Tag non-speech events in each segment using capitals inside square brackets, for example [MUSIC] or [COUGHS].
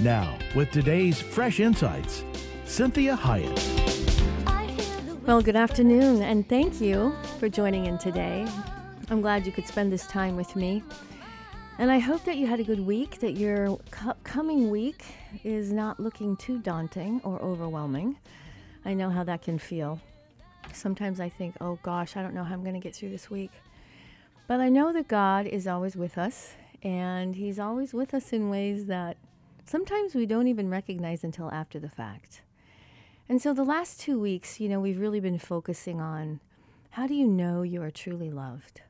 Now, with today's fresh insights, Cinthia Hiett. Well, good afternoon, and thank you for joining in today. I'm glad you could spend this time with me. And I hope that you had a good week, that your co- coming week is not looking too daunting or overwhelming. I know how that can feel. Sometimes I think, oh gosh, I don't know how I'm going to get through this week. But I know that God is always with us, and He's always with us in ways that sometimes we don't even recognize until after the fact. And so the last two weeks, you know, we've really been focusing on how do you know you are truly loved?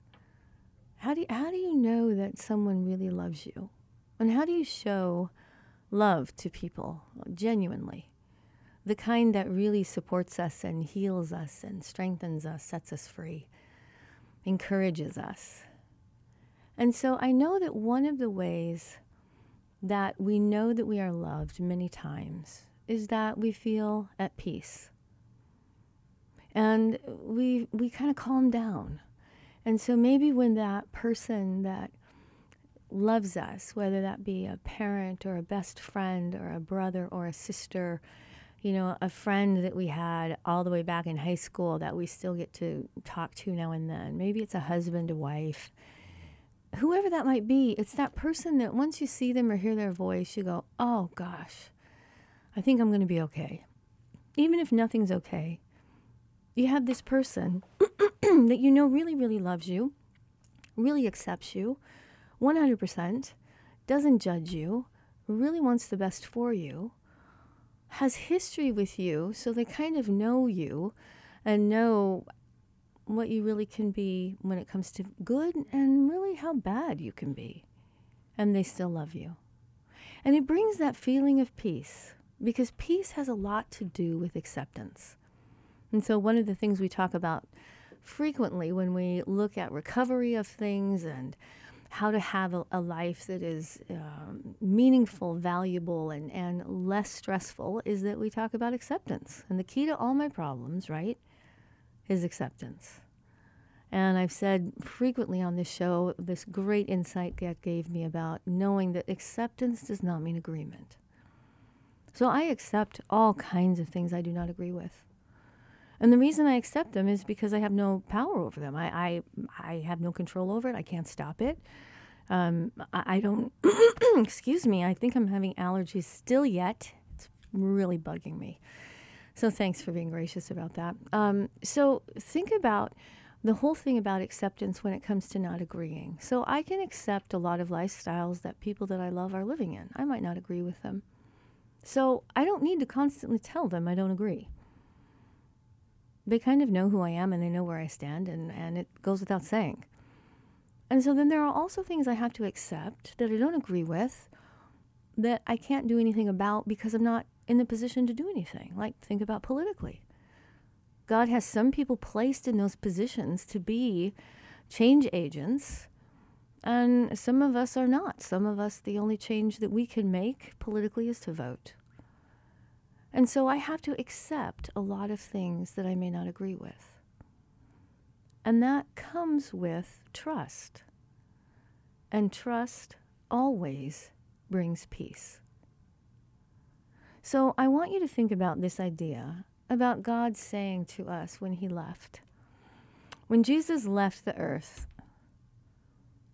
How do you, how do you know that someone really loves you? And how do you show love to people genuinely? The kind that really supports us and heals us and strengthens us, sets us free, encourages us. And so I know that one of the ways that we know that we are loved many times is that we feel at peace. And we we kind of calm down. And so maybe when that person that loves us, whether that be a parent or a best friend or a brother or a sister, you know, a friend that we had all the way back in high school that we still get to talk to now and then. Maybe it's a husband, a wife, whoever that might be. It's that person that once you see them or hear their voice, you go, oh gosh, I think I'm going to be okay. Even if nothing's okay, you have this person [CLEARS THROAT] that you know really, really loves you, really accepts you 100%, doesn't judge you, really wants the best for you, has history with you, so they kind of know you and know what you really can be when it comes to good and really how bad you can be. And they still love you. And it brings that feeling of peace because peace has a lot to do with acceptance. And so, one of the things we talk about frequently when we look at recovery of things and how to have a, a life that is um, meaningful, valuable, and, and less stressful is that we talk about acceptance. And the key to all my problems, right, is acceptance. And I've said frequently on this show this great insight that gave me about knowing that acceptance does not mean agreement. So I accept all kinds of things I do not agree with. And the reason I accept them is because I have no power over them. I, I, I have no control over it. I can't stop it. Um, I, I don't, [COUGHS] excuse me, I think I'm having allergies still yet. It's really bugging me. So thanks for being gracious about that. Um, so think about the whole thing about acceptance when it comes to not agreeing. So I can accept a lot of lifestyles that people that I love are living in. I might not agree with them. So I don't need to constantly tell them I don't agree. They kind of know who I am and they know where I stand, and, and it goes without saying. And so then there are also things I have to accept that I don't agree with that I can't do anything about because I'm not in the position to do anything. Like, think about politically. God has some people placed in those positions to be change agents and some of us are not. Some of us, the only change that we can make politically is to vote. And so I have to accept a lot of things that I may not agree with. And that comes with trust. And trust always brings peace. So I want you to think about this idea about God saying to us when he left. When Jesus left the earth,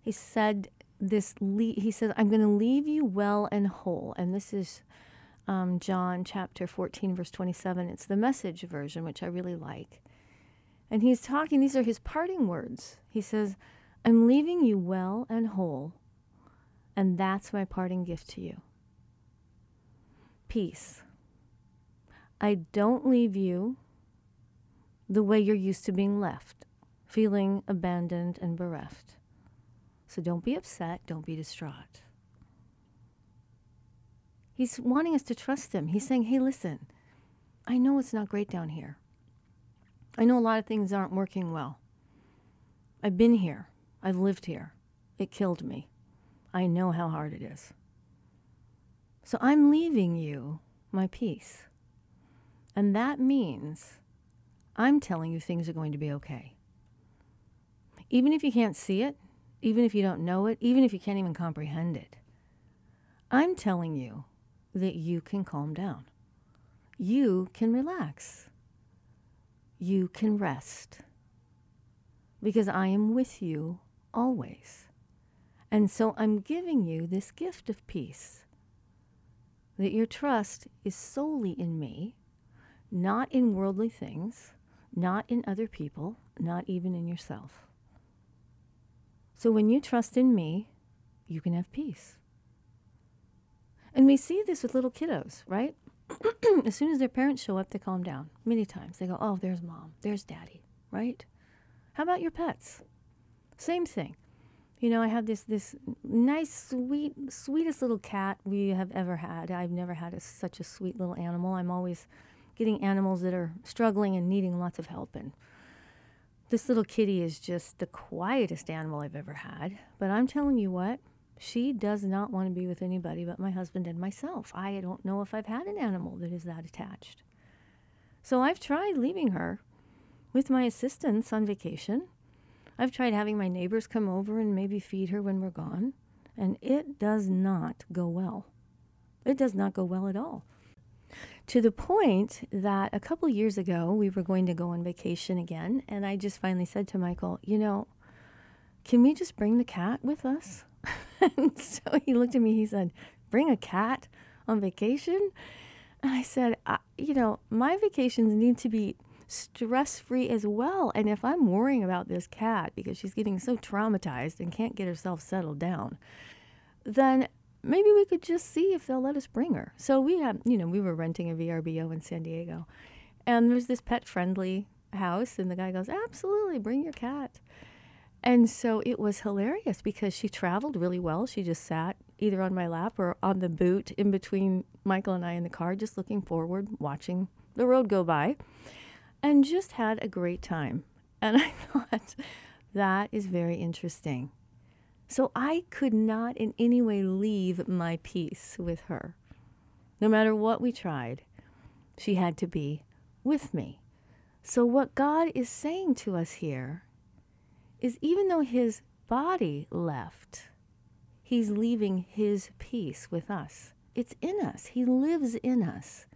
he said this he says i'm going to leave you well and whole. And this is um, john chapter 14 verse 27 it's the message version which i really like. And he's talking these are his parting words. He says i'm leaving you well and whole and that's my parting gift to you. Peace i don't leave you the way you're used to being left feeling abandoned and bereft so don't be upset, don't be distraught. He's wanting us to trust him. He's saying, hey, listen, I know it's not great down here. I know a lot of things aren't working well. I've been here. I've lived here. It killed me. I know how hard it is. So I'm leaving you my peace. And that means I'm telling you things are going to be okay. Even if you can't see it, even if you don't know it, even if you can't even comprehend it, I'm telling you that you can calm down. You can relax. You can rest. Because I am with you always. And so I'm giving you this gift of peace that your trust is solely in me, not in worldly things, not in other people, not even in yourself. So when you trust in me, you can have peace. And we see this with little kiddos, right? [CLEARS THROAT] as soon as their parents show up, they calm down. Many times they go, Oh, there's mom, there's daddy, right? How about your pets? Same thing. You know, I have this this nice, sweet, sweetest little cat we have ever had. I've never had a, such a sweet little animal. I'm always getting animals that are struggling and needing lots of help. And this little kitty is just the quietest animal I've ever had. But I'm telling you what, she does not want to be with anybody but my husband and myself. I don't know if I've had an animal that is that attached. So I've tried leaving her with my assistants on vacation I've tried having my neighbors come over and maybe feed her when we're gone, and it does not go well. It does not go well at all. To the point that a couple years ago, we were going to go on vacation again, and I just finally said to Michael, You know, can we just bring the cat with us? [LAUGHS] and so he looked at me, he said, Bring a cat on vacation? And I said, You know, my vacations need to be stress free as well. And if I'm worrying about this cat because she's getting so traumatized and can't get herself settled down, then maybe we could just see if they'll let us bring her. So we have, you know, we were renting a VRBO in San Diego, and there's this pet friendly house, and the guy goes, Absolutely, bring your cat. And so it was hilarious because she traveled really well. She just sat either on my lap or on the boot in between Michael and I in the car, just looking forward, watching the road go by and just had a great time. And [LAUGHS] I thought, that is very interesting. So I could not in any way leave my peace with her. No matter what we tried, she had to be with me. So, what God is saying to us here is even though his body left, he's leaving his peace with us. It's in us, he lives in us.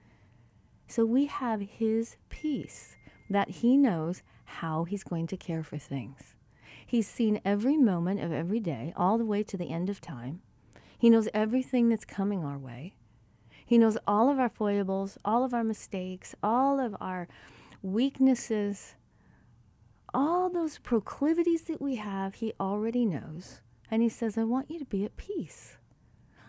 So we have His peace that He knows how He's going to care for things. He's seen every moment of every day, all the way to the end of time. He knows everything that's coming our way. He knows all of our foibles, all of our mistakes, all of our weaknesses, all those proclivities that we have, He already knows. And He says, I want you to be at peace.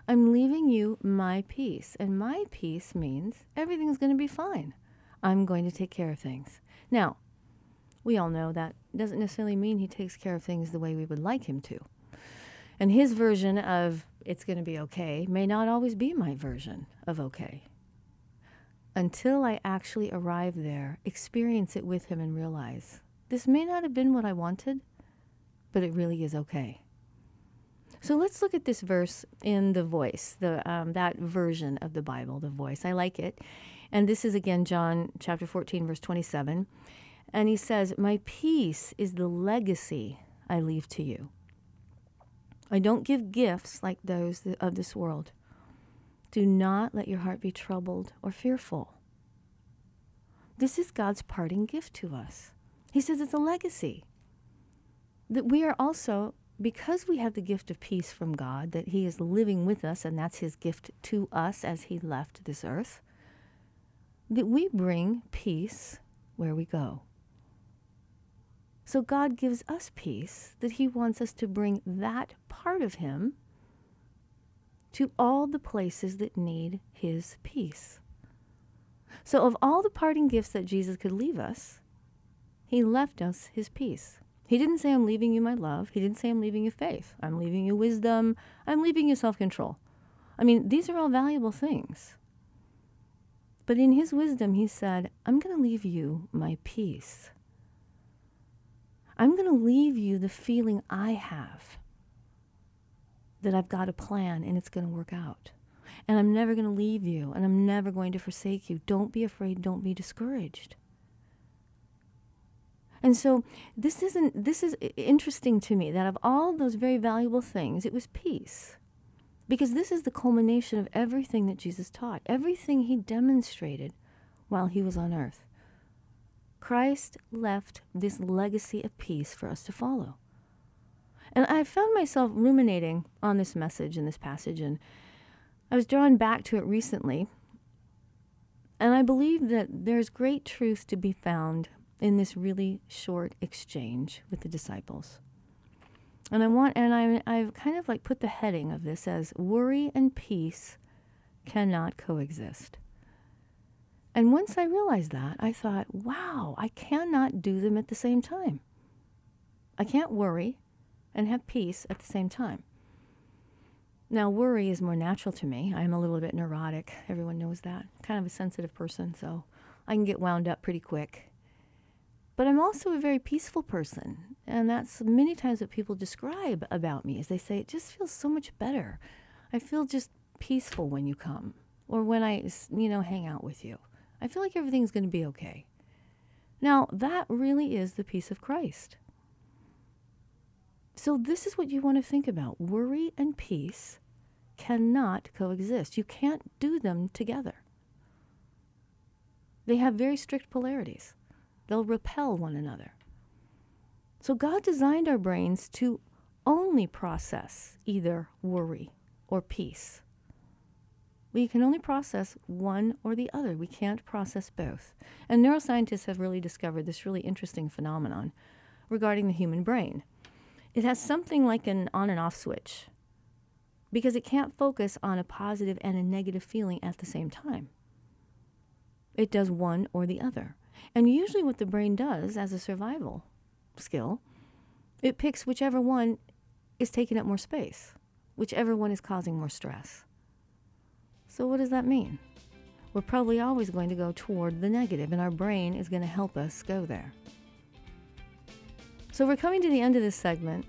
I'm leaving you my peace. And my peace means everything's going to be fine. I'm going to take care of things. Now, we all know that doesn't necessarily mean he takes care of things the way we would like him to. And his version of it's going to be okay may not always be my version of okay. Until I actually arrive there, experience it with him, and realize this may not have been what I wanted, but it really is okay. So let's look at this verse in the voice, the um, that version of the Bible, the voice. I like it, and this is again John chapter fourteen, verse twenty-seven, and he says, "My peace is the legacy I leave to you. I don't give gifts like those of this world. Do not let your heart be troubled or fearful." This is God's parting gift to us. He says it's a legacy that we are also because we have the gift of peace from God, that He is living with us, and that's His gift to us as He left this earth, that we bring peace where we go. So God gives us peace, that He wants us to bring that part of Him to all the places that need His peace. So, of all the parting gifts that Jesus could leave us, He left us His peace. He didn't say, I'm leaving you my love. He didn't say, I'm leaving you faith. I'm leaving you wisdom. I'm leaving you self control. I mean, these are all valuable things. But in his wisdom, he said, I'm going to leave you my peace. I'm going to leave you the feeling I have that I've got a plan and it's going to work out. And I'm never going to leave you and I'm never going to forsake you. Don't be afraid. Don't be discouraged. And so this isn't this is interesting to me that of all those very valuable things, it was peace. Because this is the culmination of everything that Jesus taught, everything he demonstrated while he was on earth. Christ left this legacy of peace for us to follow. And I found myself ruminating on this message in this passage, and I was drawn back to it recently. And I believe that there's great truth to be found in this really short exchange with the disciples. And I want, and I, I've kind of like put the heading of this as worry and peace cannot coexist. And once I realized that, I thought, wow, I cannot do them at the same time. I can't worry and have peace at the same time. Now, worry is more natural to me. I'm a little bit neurotic. Everyone knows that. Kind of a sensitive person, so I can get wound up pretty quick. But I'm also a very peaceful person. And that's many times what people describe about me is they say, it just feels so much better. I feel just peaceful when you come or when I, you know, hang out with you. I feel like everything's going to be okay. Now, that really is the peace of Christ. So, this is what you want to think about worry and peace cannot coexist. You can't do them together. They have very strict polarities, they'll repel one another. So, God designed our brains to only process either worry or peace. We can only process one or the other. We can't process both. And neuroscientists have really discovered this really interesting phenomenon regarding the human brain. It has something like an on and off switch because it can't focus on a positive and a negative feeling at the same time. It does one or the other. And usually, what the brain does as a survival skill, it picks whichever one is taking up more space, whichever one is causing more stress. So, what does that mean? We're probably always going to go toward the negative, and our brain is going to help us go there. So, we're coming to the end of this segment.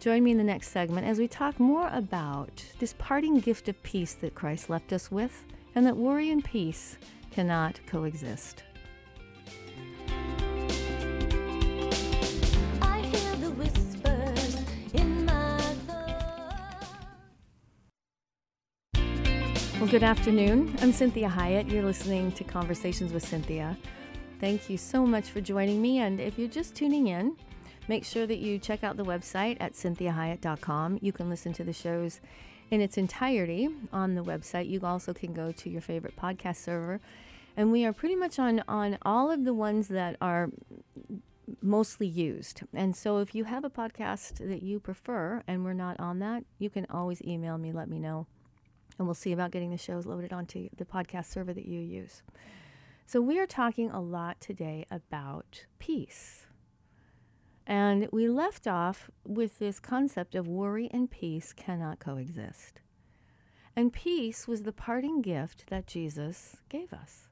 Join me in the next segment as we talk more about this parting gift of peace that Christ left us with, and that worry and peace cannot coexist. Good afternoon. I'm Cinthia Hiett. You're listening to Conversations with Cinthia. Thank you so much for joining me. And if you're just tuning in, make sure that you check out the website at cinthiahiett.com. You can listen to the shows in its entirety on the website. You also can go to your favorite podcast server. And we are pretty much on, on all of the ones that are mostly used. And so if you have a podcast that you prefer and we're not on that, you can always email me, let me know and we'll see about getting the shows loaded onto the podcast server that you use. So, we are talking a lot today about peace. And we left off with this concept of worry and peace cannot coexist. And peace was the parting gift that Jesus gave us.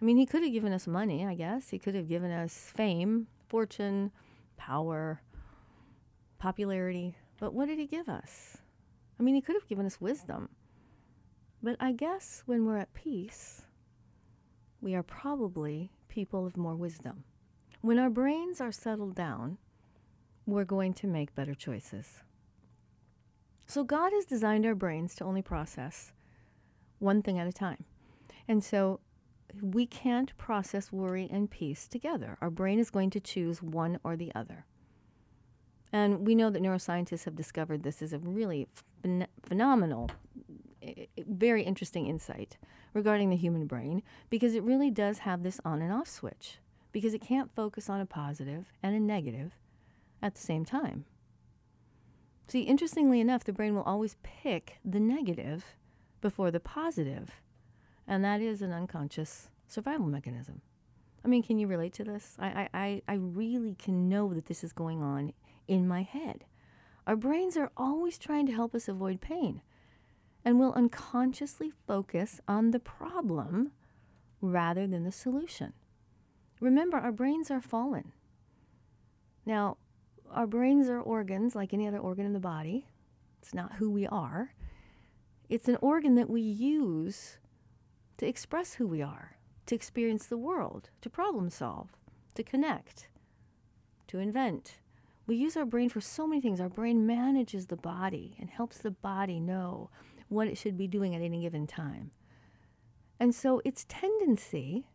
I mean, he could have given us money, I guess. He could have given us fame, fortune, power, popularity. But what did he give us? I mean, he could have given us wisdom. But I guess when we're at peace, we are probably people of more wisdom. When our brains are settled down, we're going to make better choices. So, God has designed our brains to only process one thing at a time. And so, we can't process worry and peace together. Our brain is going to choose one or the other. And we know that neuroscientists have discovered this is a really phen- phenomenal, very interesting insight regarding the human brain because it really does have this on and off switch because it can't focus on a positive and a negative at the same time. See, interestingly enough, the brain will always pick the negative before the positive, and that is an unconscious survival mechanism. I mean, can you relate to this? I, I, I really can know that this is going on in my head. Our brains are always trying to help us avoid pain. and we'll unconsciously focus on the problem rather than the solution. Remember, our brains are fallen. Now, our brains are organs like any other organ in the body. It's not who we are. It's an organ that we use to express who we are, to experience the world, to problem solve, to connect, to invent. We use our brain for so many things. Our brain manages the body and helps the body know what it should be doing at any given time. And so its tendency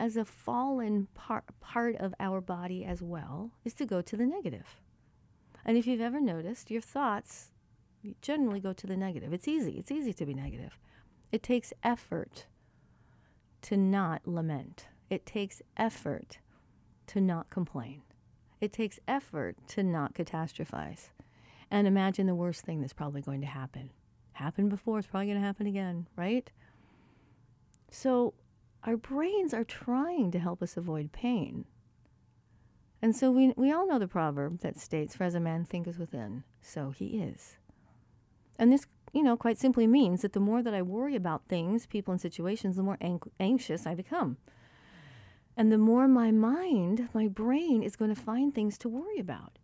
as a fallen par- part of our body as well is to go to the negative. And if you've ever noticed, your thoughts generally go to the negative. It's easy. It's easy to be negative. It takes effort to not lament. It takes effort to not complain. It takes effort to not catastrophize. And imagine the worst thing that's probably going to happen. Happened before, it's probably going to happen again, right? So our brains are trying to help us avoid pain. And so we, we all know the proverb that states, For as a man thinketh within, so he is. And this, you know, quite simply means that the more that I worry about things, people, and situations, the more ang- anxious I become. And the more my mind, my brain is going to find things to worry about.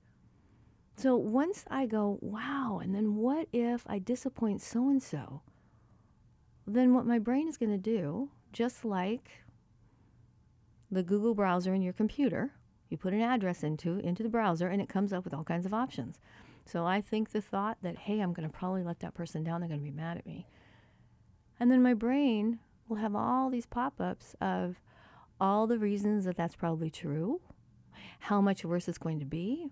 So once I go, wow, and then what if I disappoint so and so? Then what my brain is going to do, just like the Google browser in your computer, you put an address into into the browser and it comes up with all kinds of options. So I think the thought that, hey, I'm going to probably let that person down, they're going to be mad at me. And then my brain will have all these pop ups of all the reasons that that's probably true, how much worse it's going to be,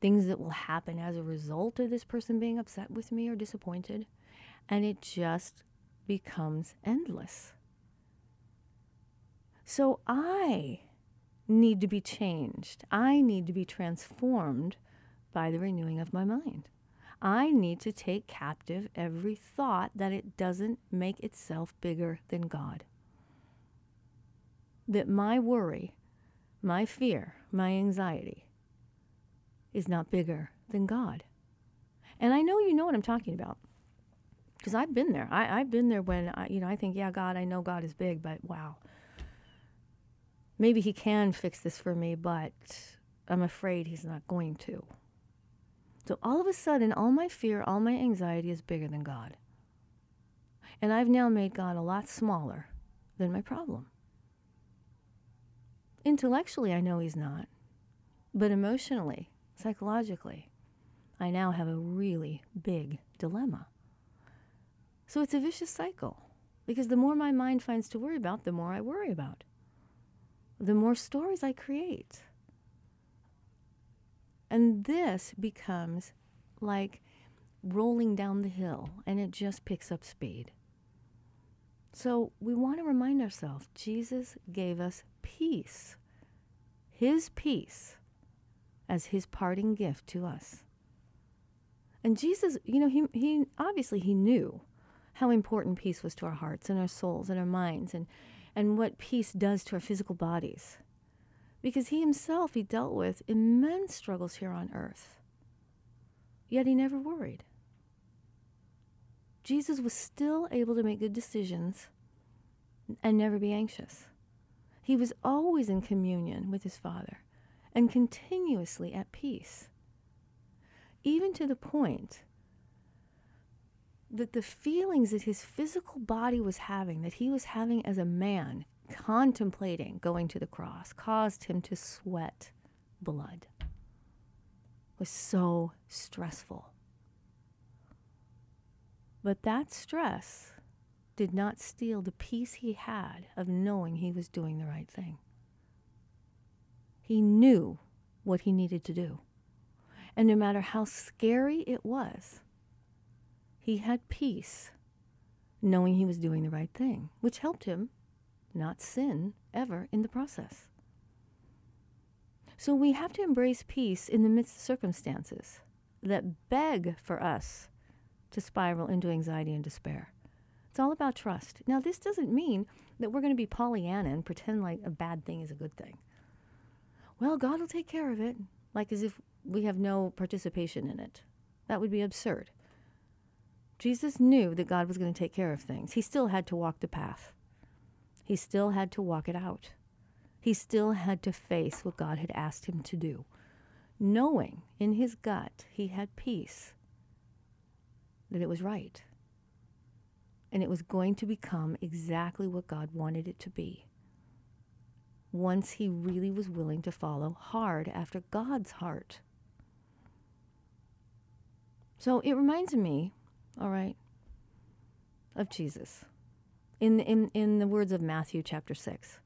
things that will happen as a result of this person being upset with me or disappointed. And it just becomes endless. So I need to be changed. I need to be transformed by the renewing of my mind. I need to take captive every thought that it doesn't make itself bigger than God. That my worry, my fear, my anxiety is not bigger than God. And I know you know what I'm talking about because I've been there. I, I've been there when I, you know, I think, yeah, God, I know God is big, but wow, maybe He can fix this for me, but I'm afraid He's not going to. So all of a sudden, all my fear, all my anxiety is bigger than God. And I've now made God a lot smaller than my problem. Intellectually, I know He's not. But emotionally, psychologically, I now have a really big dilemma. So it's a vicious cycle because the more my mind finds to worry about, the more I worry about. The more stories I create. And this becomes like rolling down the hill and it just picks up speed. So we want to remind ourselves Jesus gave us peace, his peace, as his parting gift to us. And Jesus, you know, he, he obviously he knew how important peace was to our hearts and our souls and our minds and, and what peace does to our physical bodies because he himself he dealt with immense struggles here on earth. Yet he never worried. Jesus was still able to make good decisions and never be anxious. He was always in communion with his Father and continuously at peace, even to the point that the feelings that his physical body was having, that he was having as a man, contemplating going to the cross caused him to sweat blood. It was so stressful. But that stress did not steal the peace he had of knowing he was doing the right thing he knew what he needed to do and no matter how scary it was he had peace knowing he was doing the right thing which helped him not sin ever in the process. So we have to embrace peace in the midst of circumstances that beg for us to spiral into anxiety and despair. It's all about trust. Now, this doesn't mean that we're going to be Pollyanna and pretend like a bad thing is a good thing. Well, God will take care of it, like as if we have no participation in it. That would be absurd. Jesus knew that God was going to take care of things. He still had to walk the path, he still had to walk it out. He still had to face what God had asked him to do, knowing in his gut he had peace that it was right. And it was going to become exactly what God wanted it to be. Once he really was willing to follow hard after God's heart. So it reminds me, all right, of Jesus. In, in, in the words of Matthew chapter 6,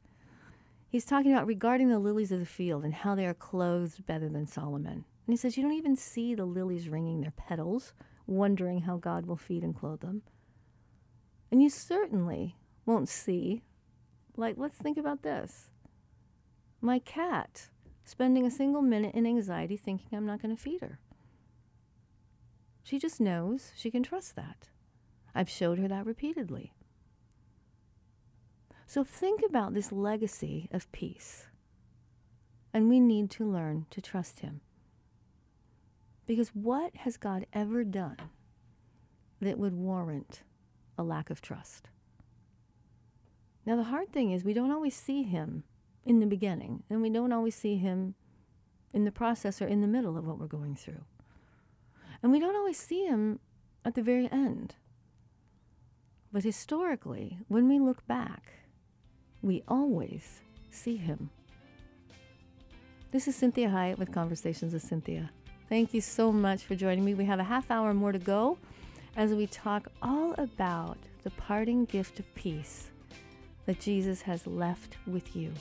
he's talking about regarding the lilies of the field and how they are clothed better than Solomon. And he says, You don't even see the lilies wringing their petals, wondering how God will feed and clothe them. And you certainly won't see, like, let's think about this my cat spending a single minute in anxiety thinking I'm not going to feed her. She just knows she can trust that. I've showed her that repeatedly. So think about this legacy of peace. And we need to learn to trust Him. Because what has God ever done that would warrant a lack of trust? Now, the hard thing is we don't always see Him in the beginning, and we don't always see Him in the process or in the middle of what we're going through. And we don't always see him at the very end. But historically, when we look back, we always see him. This is Cinthia Hiett with Conversations with Cinthia. Thank you so much for joining me. We have a half hour more to go as we talk all about the parting gift of peace that Jesus has left with you.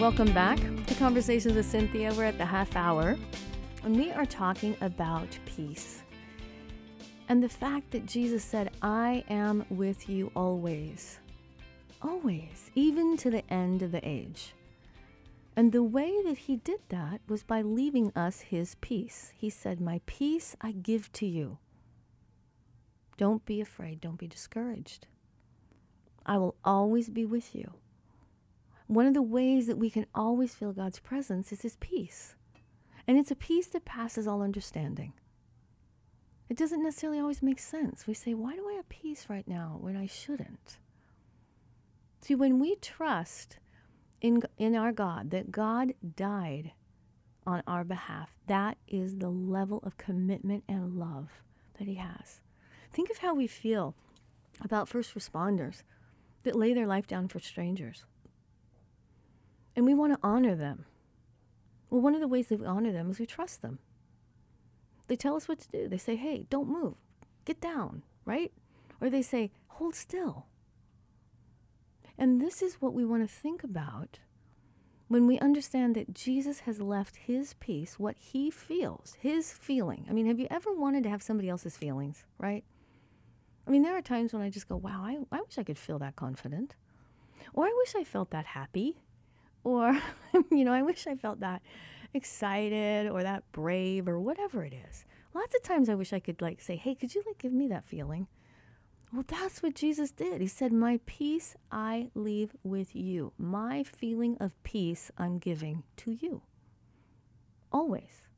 welcome back to Conversations with Cinthia. We're at the half hour, and we are talking about peace and the fact that Jesus said, I am with you always. Always, even to the end of the age. And the way that he did that was by leaving us his peace. He said, My peace I give to you. Don't be afraid, don't be discouraged. I will always be with you one of the ways that we can always feel God's presence is His peace. And it's a peace that passes all understanding. It doesn't necessarily always make sense. We say, why do I have peace right now when I shouldn't? See, when we trust in, in our God, that God died on our behalf, that is the level of commitment and love that He has. Think of how we feel about first responders that lay their life down for strangers and we want to honor them. Well, one of the ways that we honor them is we trust them. They tell us what to do. They say, hey, don't move, get down, right? Or they say, hold still. And this is what we want to think about when we understand that Jesus has left his peace, what he feels, his feeling. I mean, have you ever wanted to have somebody else's feelings, right? I mean, there are times when I just go, wow, I, I wish I could feel that confident. Or I wish I felt that happy. Or, [LAUGHS] you know, I wish I felt that excited or that brave or whatever it is. Lots of times I wish I could like say, hey, could you like give me that feeling? Well, that's what Jesus did. He said, My peace I leave with you. My feeling of peace I'm giving to you. Always.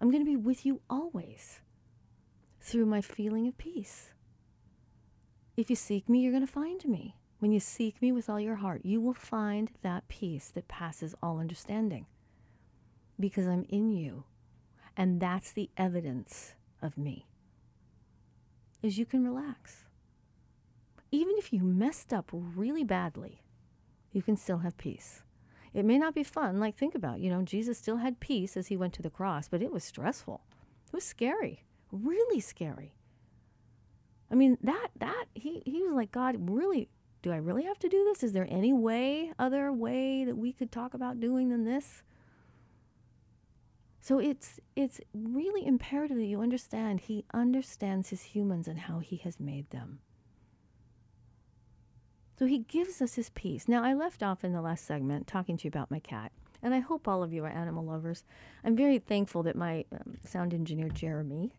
I'm going to be with you always through my feeling of peace. If you seek me, you're going to find me. When you seek me with all your heart, you will find that peace that passes all understanding because I'm in you. And that's the evidence of me. Is you can relax. Even if you messed up really badly, you can still have peace. It may not be fun. Like, think about, you know, Jesus still had peace as he went to the cross, but it was stressful. It was scary, really scary. I mean, that, that, he, he was like, God, really do I really have to do this? Is there any way, other way that we could talk about doing than this? So it's it's really imperative that you understand he understands his humans and how he has made them. So he gives us his peace. Now I left off in the last segment talking to you about my cat, and I hope all of you are animal lovers. I'm very thankful that my um, sound engineer Jeremy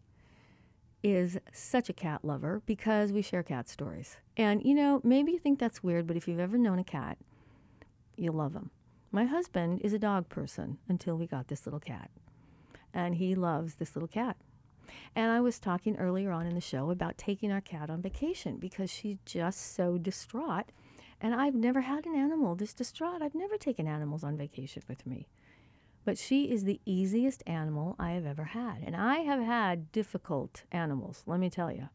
is such a cat lover because we share cat stories. And you know, maybe you think that's weird, but if you've ever known a cat, you'll love them. My husband is a dog person until we got this little cat. And he loves this little cat. And I was talking earlier on in the show about taking our cat on vacation because she's just so distraught. And I've never had an animal this distraught. I've never taken animals on vacation with me. But she is the easiest animal I have ever had. And I have had difficult animals, let me tell you.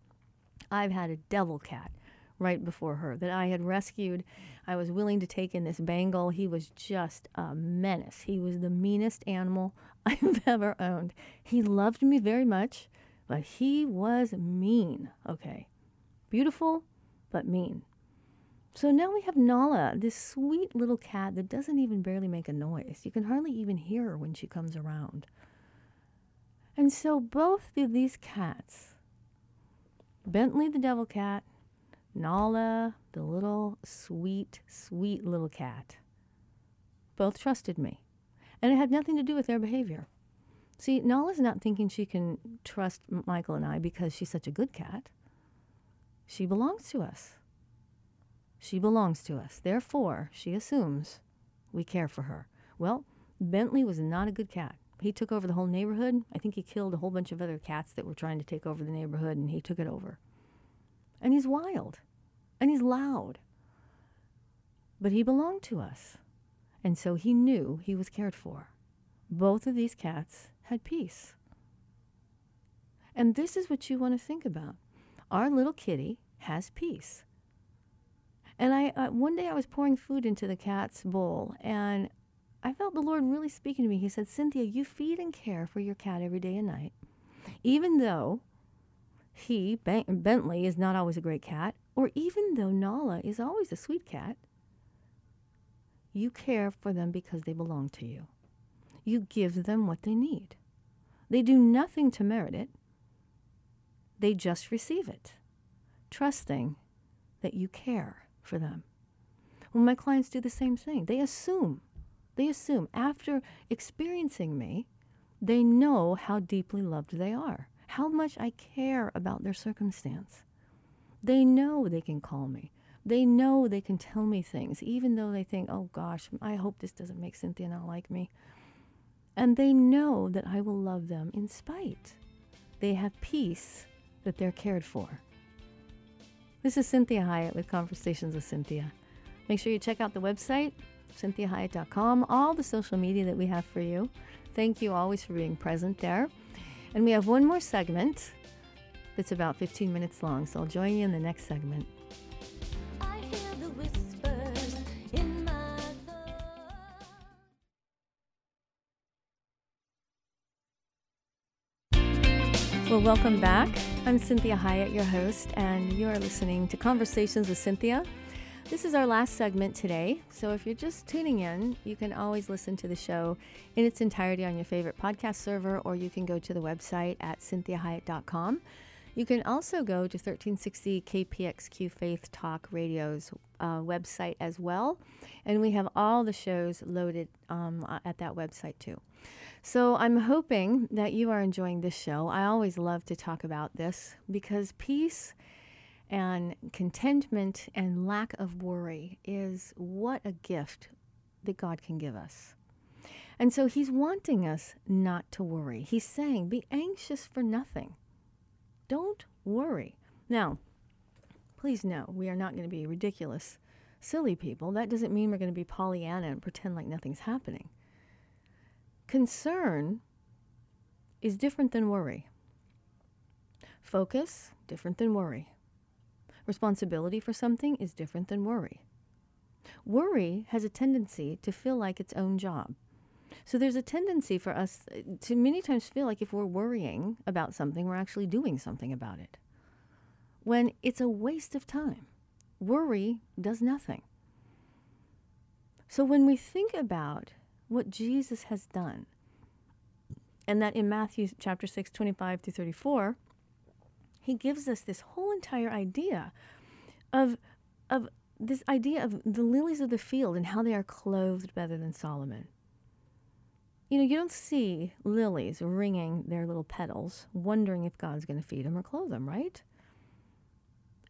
I've had a devil cat right before her that I had rescued. I was willing to take in this Bengal. He was just a menace. He was the meanest animal [LAUGHS] I've ever owned. He loved me very much, but he was mean. Okay. Beautiful, but mean. So now we have Nala, this sweet little cat that doesn't even barely make a noise. You can hardly even hear her when she comes around. And so both of these cats, Bentley the devil cat, Nala the little sweet, sweet little cat, both trusted me. And it had nothing to do with their behavior. See, Nala's not thinking she can trust Michael and I because she's such a good cat. She belongs to us. She belongs to us. Therefore, she assumes we care for her. Well, Bentley was not a good cat. He took over the whole neighborhood. I think he killed a whole bunch of other cats that were trying to take over the neighborhood, and he took it over. And he's wild, and he's loud. But he belonged to us, and so he knew he was cared for. Both of these cats had peace. And this is what you want to think about. Our little kitty has peace. And I uh, one day I was pouring food into the cat's bowl, and I felt the Lord really speaking to me. He said, "Cinthia, you feed and care for your cat every day and night, even though he ben- Bentley is not always a great cat, or even though Nala is always a sweet cat. You care for them because they belong to you. You give them what they need. They do nothing to merit it. They just receive it, trusting that you care." for them. Well, my clients do the same thing. They assume, they assume after experiencing me, they know how deeply loved they are, how much I care about their circumstance. They know they can call me. They know they can tell me things, even though they think, oh gosh, I hope this doesn't make Cinthia not like me. And they know that I will love them in spite. They have peace that they're cared for. This is Cinthia Hiett with Conversations with Cinthia. Make sure you check out the website, cinthiahiett.com, all the social media that we have for you. Thank you always for being present there. And we have one more segment that's about 15 minutes long, so I'll join you in the next segment. Well, welcome back. I'm Cinthia Hiett, your host, and you are listening to Conversations with Cinthia. This is our last segment today, so if you're just tuning in, you can always listen to the show in its entirety on your favorite podcast server, or you can go to the website at cinthiahiett.com. You can also go to 1360 KPXQ Faith Talk Radio's uh, website as well, and we have all the shows loaded um, at that website too. So I'm hoping that you are enjoying this show. I always love to talk about this because peace and contentment and lack of worry is what a gift that God can give us. And so he's wanting us not to worry. He's saying, be anxious for nothing. Don't worry. Now, please know we are not going to be ridiculous, silly people. That doesn't mean we're going to be Pollyanna and pretend like nothing's happening. Concern is different than worry. Focus, different than worry. Responsibility for something is different than worry. Worry has a tendency to feel like its own job. So there's a tendency for us uh, to many times feel like if we're worrying about something, we're actually doing something about it. When it's a waste of time. Worry does nothing. So when we think about what Jesus has done. And that in Matthew chapter 6, 25 through 34, he gives us this whole entire idea of, of this idea of the lilies of the field and how they are clothed better than Solomon. You know, you don't see lilies wringing their little petals, wondering if God's going to feed them or clothe them, right?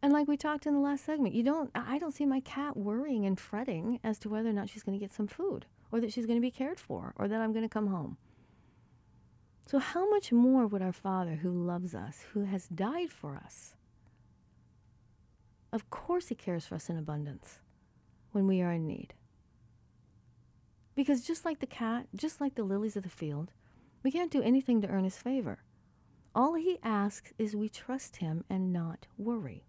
And like we talked in the last segment, you don't I don't see my cat worrying and fretting as to whether or not she's going to get some food or that she's going to be cared for or that I'm going to come home. So how much more would our Father who loves us, who has died for us, of course he cares for us in abundance when we are in need. Because just like the cat, just like the lilies of the field, we can't do anything to earn his favor. All he asks is we trust him and not worry.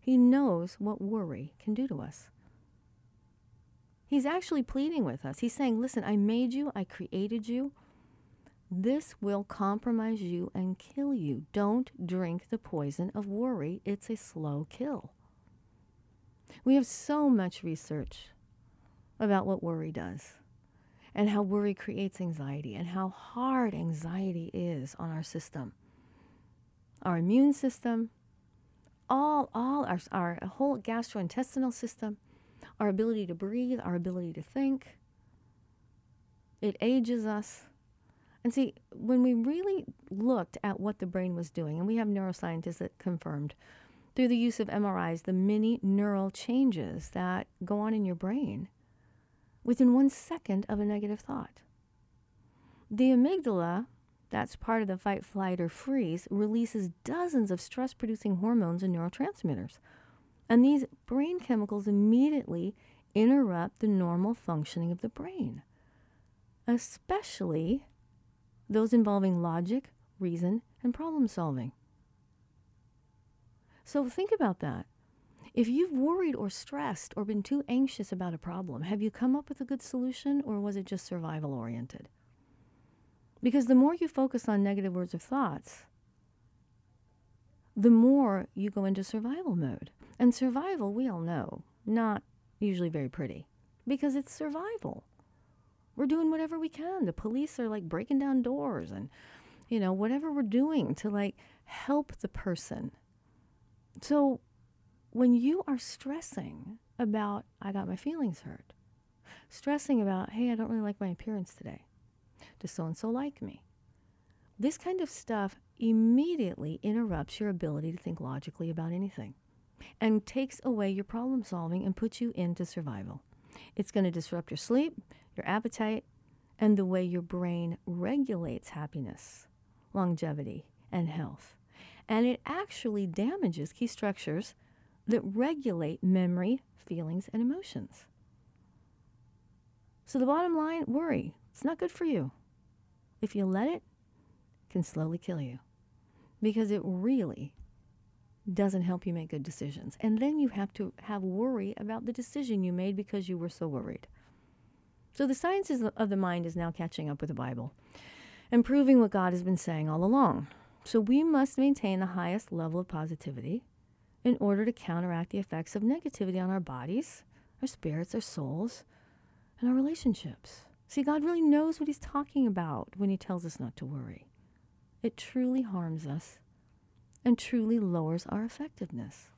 He knows what worry can do to us. He's actually pleading with us. He's saying, Listen, I made you, I created you. This will compromise you and kill you. Don't drink the poison of worry, it's a slow kill. We have so much research about what worry does and how worry creates anxiety and how hard anxiety is on our system, our immune system, all, all our, our whole gastrointestinal system, our ability to breathe, our ability to think. It ages us. And see, when we really looked at what the brain was doing, and we have neuroscientists that confirmed through the use of MRIs the many neural changes that go on in your brain within one second of a negative thought. The amygdala that's part of the fight, flight, or freeze, releases dozens of stress producing hormones and neurotransmitters. And these brain chemicals immediately interrupt the normal functioning of the brain, especially those involving logic, reason, and problem solving. So think about that. If you've worried or stressed or been too anxious about a problem, have you come up with a good solution or was it just survival oriented? Because the more you focus on negative words or thoughts, the more you go into survival mode. And survival, we all know, not usually very pretty because it's survival. We're doing whatever we can. The police are like breaking down doors and, you know, whatever we're doing to like help the person. So when you are stressing about, I got my feelings hurt, stressing about, hey, I don't really like my appearance today, does so and so like me? This kind of stuff immediately interrupts your ability to think logically about anything and takes away your problem solving and puts you into survival. It's going to disrupt your sleep, your appetite, and the way your brain regulates happiness, longevity, and health. And it actually damages key structures that regulate memory, feelings, and emotions. So the bottom line worry, it's not good for you if you let it, can slowly kill you because it really doesn't help you make good decisions. And then you have to have worry about the decision you made because you were so worried. So the science of the mind is now catching up with the Bible and proving what God has been saying all along. So we must maintain the highest level of positivity in order to counteract the effects of negativity on our bodies, our spirits, our souls, and our relationships. See, God really knows what He's talking about when He tells us not to worry. It truly harms us and truly lowers our effectiveness.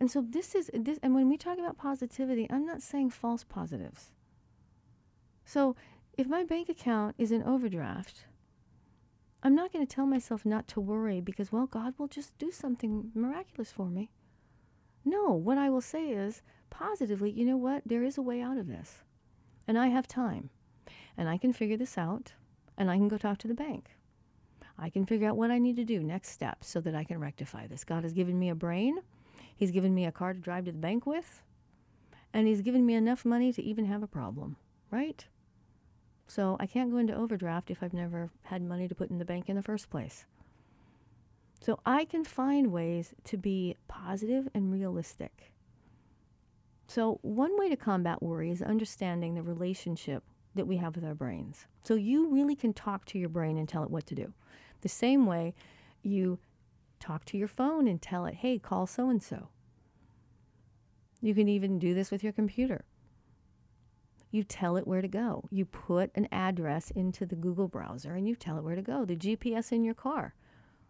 And so this is this and when we talk about positivity, I'm not saying false positives. So if my bank account is in overdraft, I'm not going to tell myself not to worry because well God will just do something miraculous for me. No, what I will say is positively, you know what? There is a way out of this and I have time and I can figure this out and I can go talk to the bank. I can figure out what I need to do next steps so that I can rectify this. God has given me a brain. He's given me a car to drive to the bank with. And he's given me enough money to even have a problem, right? So I can't go into overdraft if I've never had money to put in the bank in the first place. So I can find ways to be positive and realistic. So, one way to combat worry is understanding the relationship that we have with our brains. So, you really can talk to your brain and tell it what to do. The same way you talk to your phone and tell it, hey, call so and so. You can even do this with your computer. You tell it where to go. You put an address into the Google browser and you tell it where to go. The GPS in your car.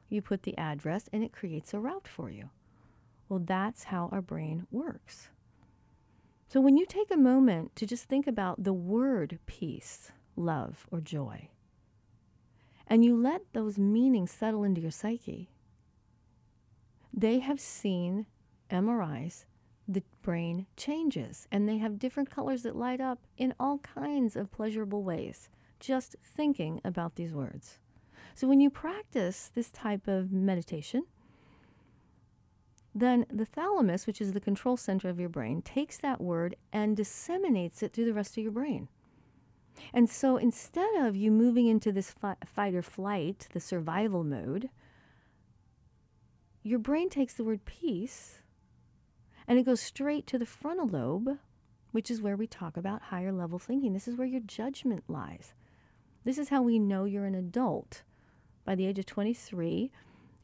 You put the address and it creates a route for you. Well, that's how our brain works. So when you take a moment to just think about the word peace, love, or joy, and you let those meanings settle into your psyche, they have seen MRIs, the brain changes, and they have different colors that light up in all kinds of pleasurable ways, just thinking about these words. So when you practice this type of meditation, then the thalamus, which is the control center of your brain, takes that word and disseminates it through the rest of your brain. And so instead of you moving into this fi- fight or flight, the survival mode, your brain takes the word peace and it goes straight to the frontal lobe, which is where we talk about higher level thinking. This is where your judgment lies. This is how we know you're an adult. By the age of 23,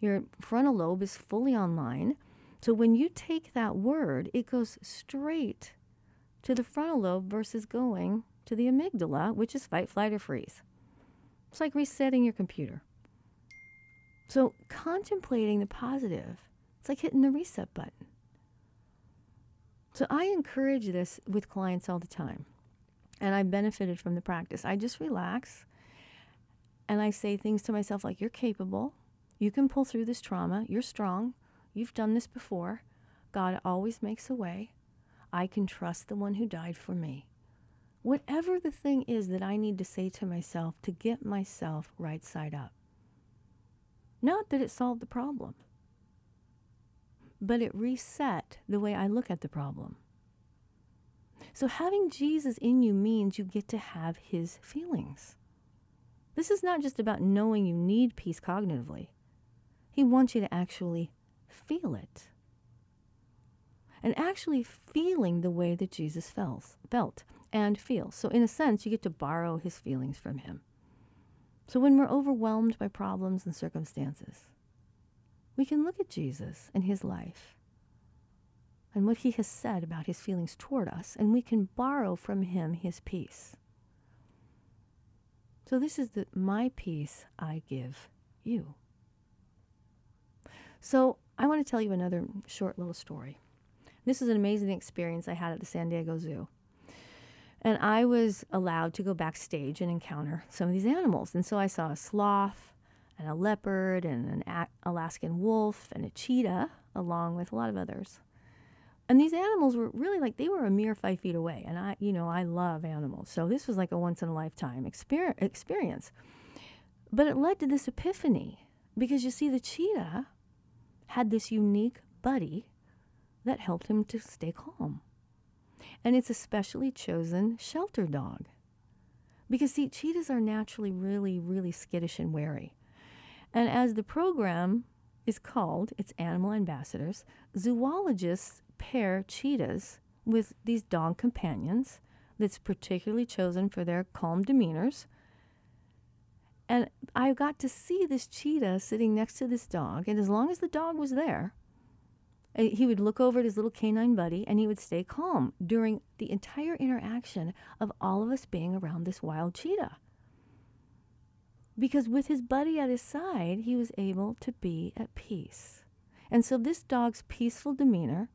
your frontal lobe is fully online. So when you take that word, it goes straight to the frontal lobe versus going to the amygdala, which is fight, flight, or freeze. It's like resetting your computer. So contemplating the positive, it's like hitting the reset button. So I encourage this with clients all the time. And I benefited from the practice. I just relax and I say things to myself like, You're capable. You can pull through this trauma. You're strong. You've done this before. God always makes a way. I can trust the one who died for me. Whatever the thing is that I need to say to myself to get myself right side up. Not that it solved the problem, but it reset the way I look at the problem. So having Jesus in you means you get to have his feelings. This is not just about knowing you need peace cognitively. He wants you to actually feel it. And actually feeling the way that Jesus felt, felt and feels. So, in a sense, you get to borrow his feelings from him. So when we're overwhelmed by problems and circumstances, we can look at Jesus and his life and what he has said about his feelings toward us, and we can borrow from him his peace. So this is the my peace I give you. So I want to tell you another short little story. This is an amazing experience I had at the San Diego Zoo. And I was allowed to go backstage and encounter some of these animals. And so I saw a sloth and a leopard and an Alaskan wolf and a cheetah, along with a lot of others. And these animals were really like they were a mere five feet away. And I, you know, I love animals. So this was like a once in a lifetime exper- experience. But it led to this epiphany because you see, the cheetah had this unique buddy that helped him to stay calm and it's a specially chosen shelter dog. Because, see, cheetahs are naturally really, really skittish and wary. And as the program is called, it's Animal Ambassadors, zoologists pair cheetahs with these dog companions that's particularly chosen for their calm demeanors. And I got to see this cheetah sitting next to this dog, and as long as the dog was there, uh, he would look over at his little canine buddy and he would stay calm during the entire interaction of all of us being around this wild cheetah. Because with his buddy at his side, he was able to be at peace. And so, this dog's peaceful demeanor,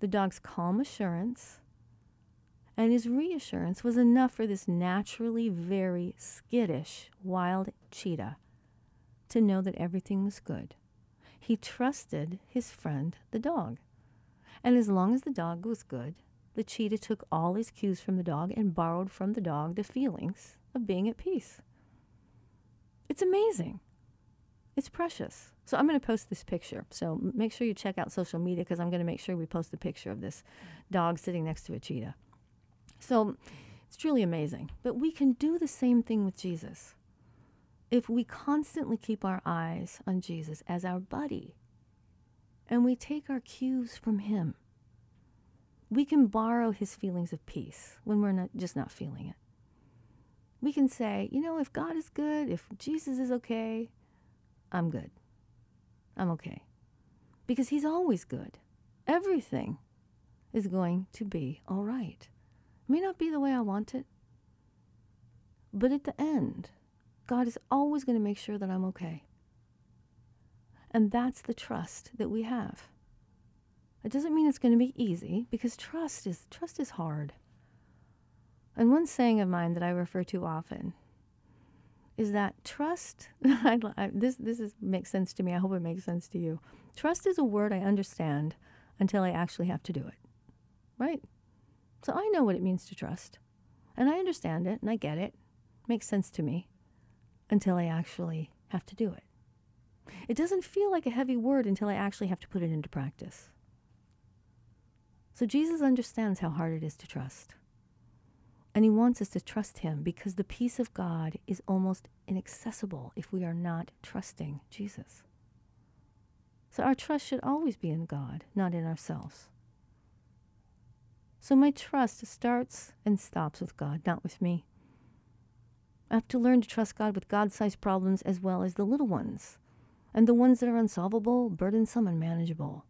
the dog's calm assurance, and his reassurance was enough for this naturally very skittish wild cheetah to know that everything was good he trusted his friend, the dog. And as long as the dog was good, the cheetah took all his cues from the dog and borrowed from the dog the feelings of being at peace. It's amazing. It's precious. So I'm going to post this picture. So make sure you check out social media because I'm going to make sure we post a picture of this dog sitting next to a cheetah. So it's truly amazing. But we can do the same thing with Jesus if we constantly keep our eyes on Jesus as our buddy and we take our cues from him, we can borrow his feelings of peace when we're not just not feeling it. We can say, you know, if God is good, if Jesus is okay, I'm good. I'm okay. Because he's always good. Everything is going to be all right. It may not be the way I want it, but at the end, God is always going to make sure that I'm okay. And that's the trust that we have. It doesn't mean it's going to be easy because trust is trust is hard. And one saying of mine that I refer to often is that trust. [LAUGHS] This this is makes sense to me. I hope it makes sense to you. Trust is a word I understand until I actually have to do it. Right? So I know what it means to trust, and I understand it, and I get it. Makes sense to me until I actually have to do it. It doesn't feel like a heavy word until I actually have to put it into practice. So Jesus understands how hard it is to trust. And he wants us to trust him because the peace of God is almost inaccessible if we are not trusting Jesus. So our trust should always be in God, not in ourselves. So my trust starts and stops with God, not with me. I have to learn to trust God with God sized problems as well as the little ones, and the ones that are unsolvable, burdensome, and manageable.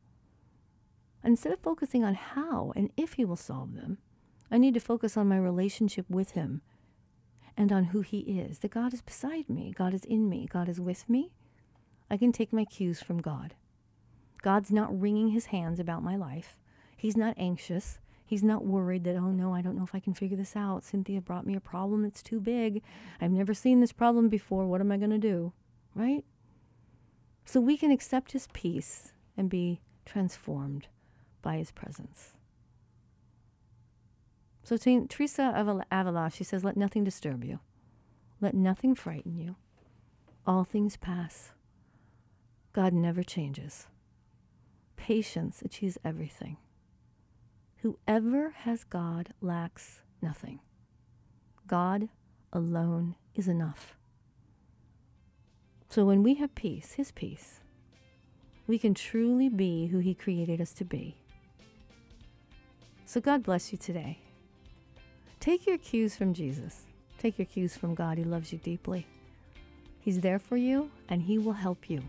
Instead of focusing on how and if He will solve them, I need to focus on my relationship with Him and on who He is. That God is beside me, God is in me, God is with me. I can take my cues from God. God's not wringing His hands about my life, He's not anxious. He's not worried that, oh no, I don't know if I can figure this out. Cinthia brought me a problem that's too big. I've never seen this problem before. What am I going to do? Right? So we can accept his peace and be transformed by his presence. So St. Teresa of Avila, she says, let nothing disturb you. Let nothing frighten you. All things pass. God never changes. Patience achieves everything. Whoever has God lacks nothing. God alone is enough. So when we have peace, His peace, we can truly be who He created us to be. So God bless you today. Take your cues from Jesus. Take your cues from God. He loves you deeply. He's there for you and He will help you.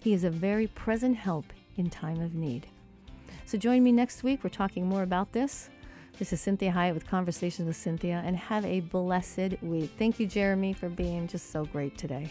He is a very present help in time of need. So join me next week. We're talking more about this. This is Cinthia Hiett with Conversations with Cinthia, and have a blessed week. Thank you, Jeremy, for being just so great today.